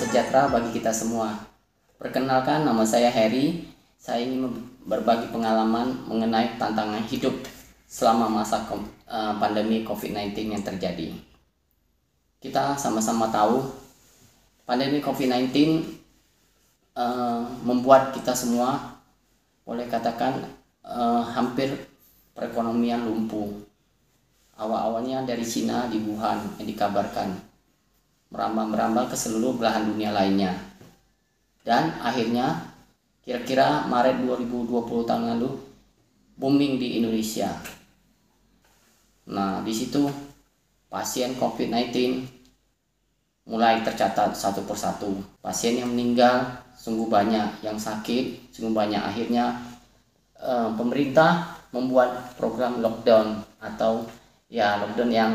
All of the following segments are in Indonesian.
sejahtera bagi kita semua. Perkenalkan, nama saya Harry. Saya ingin berbagi pengalaman mengenai tantangan hidup selama masa uh, pandemi COVID-19 yang terjadi. Kita sama-sama tahu pandemi COVID-19 uh, membuat kita semua boleh katakan uh, hampir perekonomian lumpuh. Awal-awalnya dari Cina di Wuhan yang dikabarkan merambah-merambah ke seluruh belahan dunia lainnya. Dan akhirnya kira-kira Maret 2020 tahun lalu booming di Indonesia. Nah, di situ pasien COVID-19 mulai tercatat satu persatu. Pasien yang meninggal sungguh banyak, yang sakit sungguh banyak. Akhirnya eh, pemerintah membuat program lockdown atau ya lockdown yang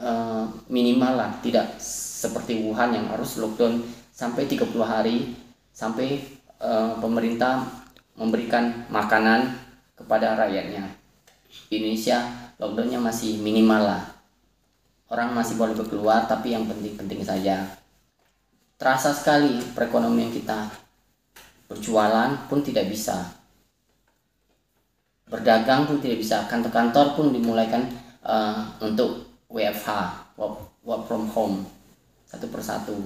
eh, minimal lah, tidak seperti Wuhan yang harus lockdown sampai 30 hari sampai uh, pemerintah memberikan makanan kepada rakyatnya. Indonesia lockdownnya masih minimal lah. Orang masih boleh berkeluar tapi yang penting-penting saja. Terasa sekali perekonomian kita. Berjualan pun tidak bisa. Berdagang pun tidak bisa. Kantor-kantor pun dimulaikan uh, untuk WFH, work, work from home, satu persatu.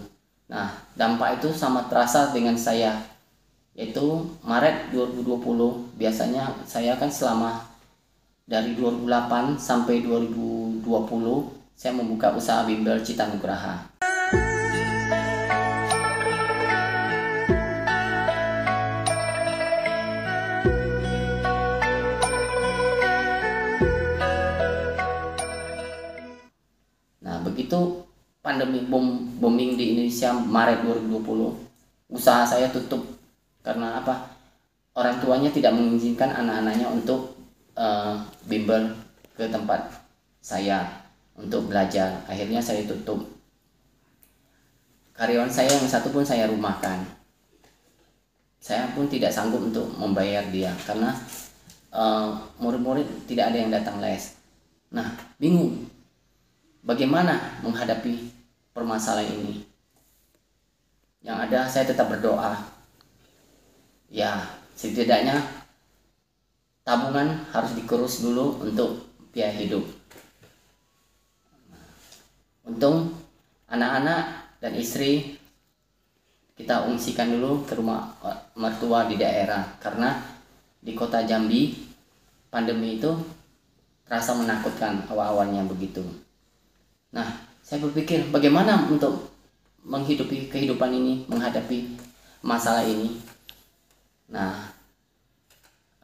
Nah, dampak itu sama terasa dengan saya yaitu Maret 2020 biasanya saya kan selama dari 2008 sampai 2020 saya membuka usaha bimbel Cita Nugraha. Pandemi bom booming di Indonesia Maret 2020, usaha saya tutup karena apa? Orang tuanya tidak mengizinkan anak-anaknya untuk uh, bimbel ke tempat saya untuk belajar. Akhirnya saya tutup. Karyawan saya yang satu pun saya rumahkan. Saya pun tidak sanggup untuk membayar dia karena uh, murid-murid tidak ada yang datang les. Nah bingung. Bagaimana menghadapi permasalahan ini yang ada saya tetap berdoa ya setidaknya tabungan harus dikurus dulu untuk biaya hidup. Untung anak-anak dan istri kita ungsikan dulu ke rumah mertua di daerah karena di kota Jambi pandemi itu terasa menakutkan awal-awalnya begitu. Nah, saya berpikir bagaimana untuk menghidupi kehidupan ini, menghadapi masalah ini. Nah,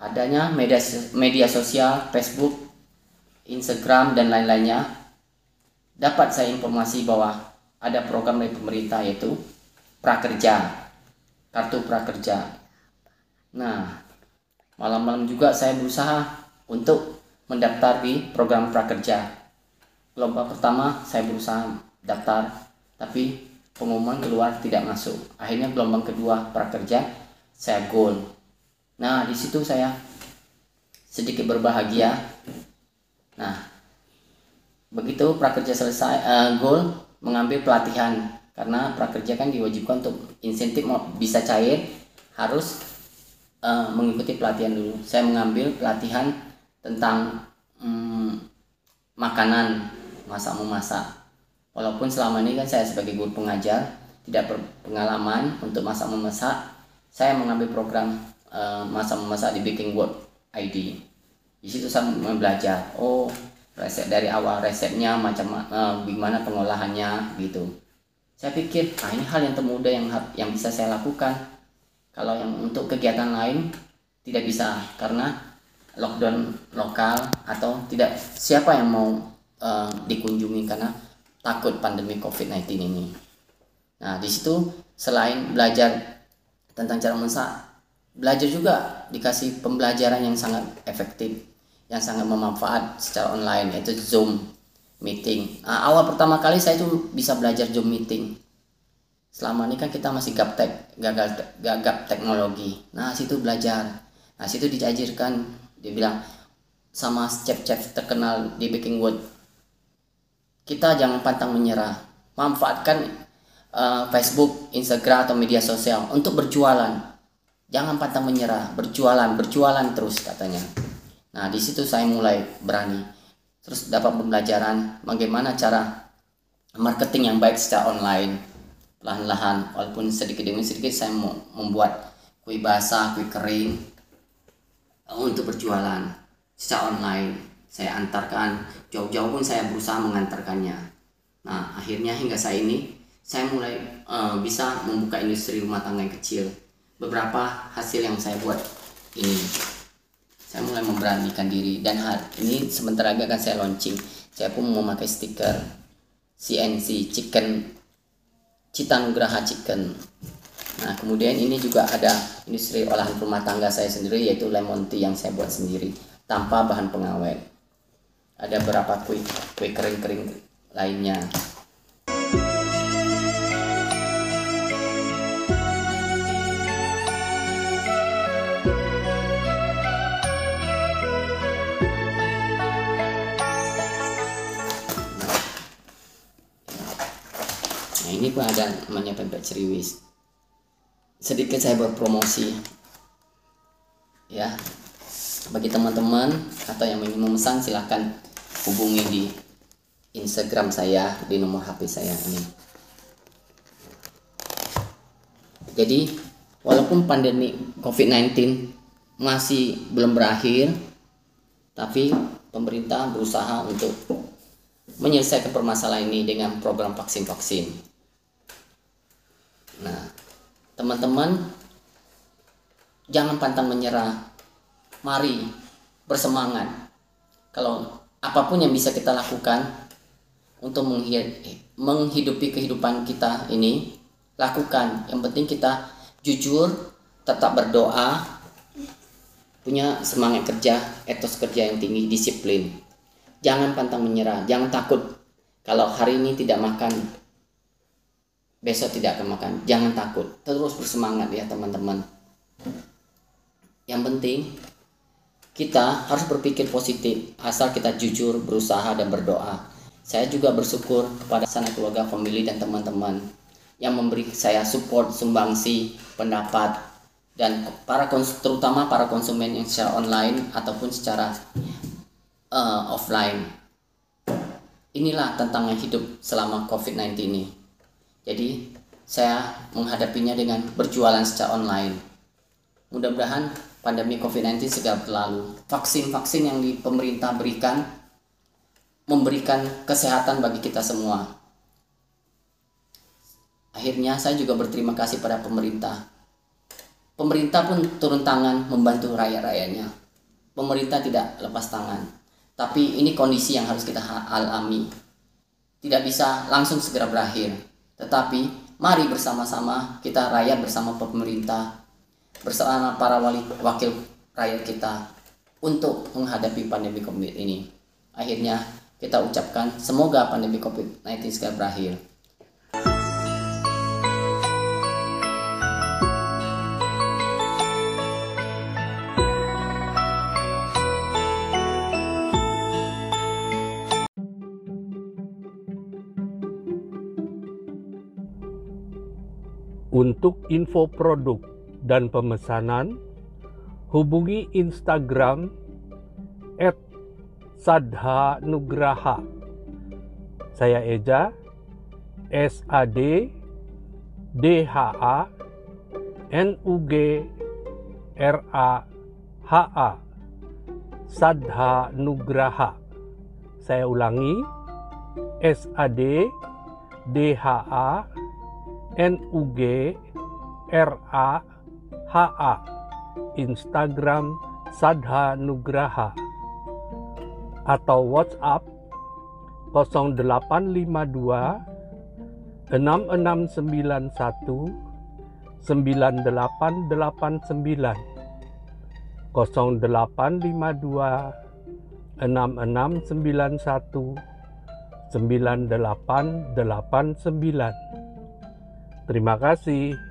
adanya media media sosial, Facebook, Instagram dan lain-lainnya dapat saya informasi bahwa ada program dari pemerintah yaitu prakerja, kartu prakerja. Nah, malam-malam juga saya berusaha untuk mendaftar di program prakerja. Gelombang pertama saya berusaha daftar, tapi pengumuman keluar tidak masuk. Akhirnya gelombang kedua prakerja saya goal. Nah, di situ saya sedikit berbahagia. Nah, begitu prakerja selesai uh, goal mengambil pelatihan karena prakerja kan diwajibkan untuk insentif bisa cair harus uh, mengikuti pelatihan dulu. Saya mengambil pelatihan tentang um, makanan masak memasak. Walaupun selama ini kan saya sebagai guru pengajar tidak berpengalaman untuk masak memasak, saya mengambil program uh, masa-masa di Baking World ID. Di situ saya belajar, oh resep dari awal resepnya macam uh, gimana pengolahannya gitu. Saya pikir, ah ini hal yang termudah yang yang bisa saya lakukan. Kalau yang untuk kegiatan lain tidak bisa karena lockdown lokal atau tidak siapa yang mau uh, dikunjungi karena takut pandemi COVID-19 ini. Nah, di situ selain belajar tentang cara masak belajar juga dikasih pembelajaran yang sangat efektif yang sangat bermanfaat secara online yaitu Zoom meeting. Nah, awal pertama kali saya itu bisa belajar Zoom meeting. Selama ini kan kita masih gaptek gagal gagap teknologi. Nah situ belajar. Nah situ diajarkan dia bilang sama chef-chef terkenal di Baking World kita jangan pantang menyerah manfaatkan uh, Facebook, Instagram atau media sosial untuk berjualan. Jangan pantang menyerah, berjualan, berjualan terus katanya. Nah, di situ saya mulai berani. Terus dapat pembelajaran bagaimana cara marketing yang baik secara online. Perlahan-lahan, walaupun sedikit demi sedikit saya mau membuat kue basah, kue kering untuk berjualan secara online saya antarkan. Jauh-jauh pun saya berusaha mengantarkannya. Nah akhirnya hingga saat ini saya mulai uh, bisa membuka industri rumah tangga yang kecil. Beberapa hasil yang saya buat ini. Saya mulai memberanikan diri. Dan hari ini sebentar lagi akan saya launching. Saya pun memakai stiker CNC Chicken Citanugraha Chicken. Nah kemudian ini juga ada industri olahan rumah tangga saya sendiri yaitu lemon tea yang saya buat sendiri tanpa bahan pengawet ada berapa kue kue kering-kering lainnya? Nah ini pun ada namanya pempek ceriwis. Sedikit saya berpromosi ya bagi teman-teman atau yang ingin memesan silahkan hubungi di Instagram saya di nomor HP saya ini. Jadi, walaupun pandemi COVID-19 masih belum berakhir, tapi pemerintah berusaha untuk menyelesaikan permasalahan ini dengan program vaksin-vaksin. Nah, teman-teman jangan pantang menyerah. Mari bersemangat. Kalau apa pun yang bisa kita lakukan untuk menghidupi kehidupan kita ini lakukan. Yang penting kita jujur tetap berdoa punya semangat kerja etos kerja yang tinggi disiplin. Jangan pantang menyerah jangan takut. Kalau hari ini tidak makan besok tidak akan makan. Jangan takut. Terus bersemangat ya teman-teman. Yang penting kita harus berpikir positif asal kita jujur, berusaha dan berdoa. Saya juga bersyukur kepada sana keluarga, family dan teman-teman yang memberi saya support, sumbangsi, pendapat dan para terutama para konsumen yang secara online ataupun secara uh, offline. Inilah tantangan hidup selama COVID-19 ini. Jadi, saya menghadapinya dengan berjualan secara online. Mudah-mudahan pandemi COVID-19 segera berlalu. Vaksin-vaksin yang di pemerintah berikan memberikan kesehatan bagi kita semua. Akhirnya saya juga berterima kasih pada pemerintah. Pemerintah pun turun tangan membantu rakyat-rakyatnya. Pemerintah tidak lepas tangan. Tapi ini kondisi yang harus kita alami. Tidak bisa langsung segera berakhir. Tetapi mari bersama-sama kita rakyat bersama pemerintah bersama para wali, wakil rakyat kita untuk menghadapi pandemi COVID ini. Akhirnya kita ucapkan semoga pandemi COVID-19 segera berakhir. Untuk info produk dan pemesanan, hubungi Instagram at Sadha Nugraha. Saya Eja, S A D D H A N U G R A H A Sadha Nugraha. Saya ulangi S A D D H A N U G R A HA Instagram Sadha Nugraha atau WhatsApp 0852 6691 9889 0852 6691 9889 Terima kasih.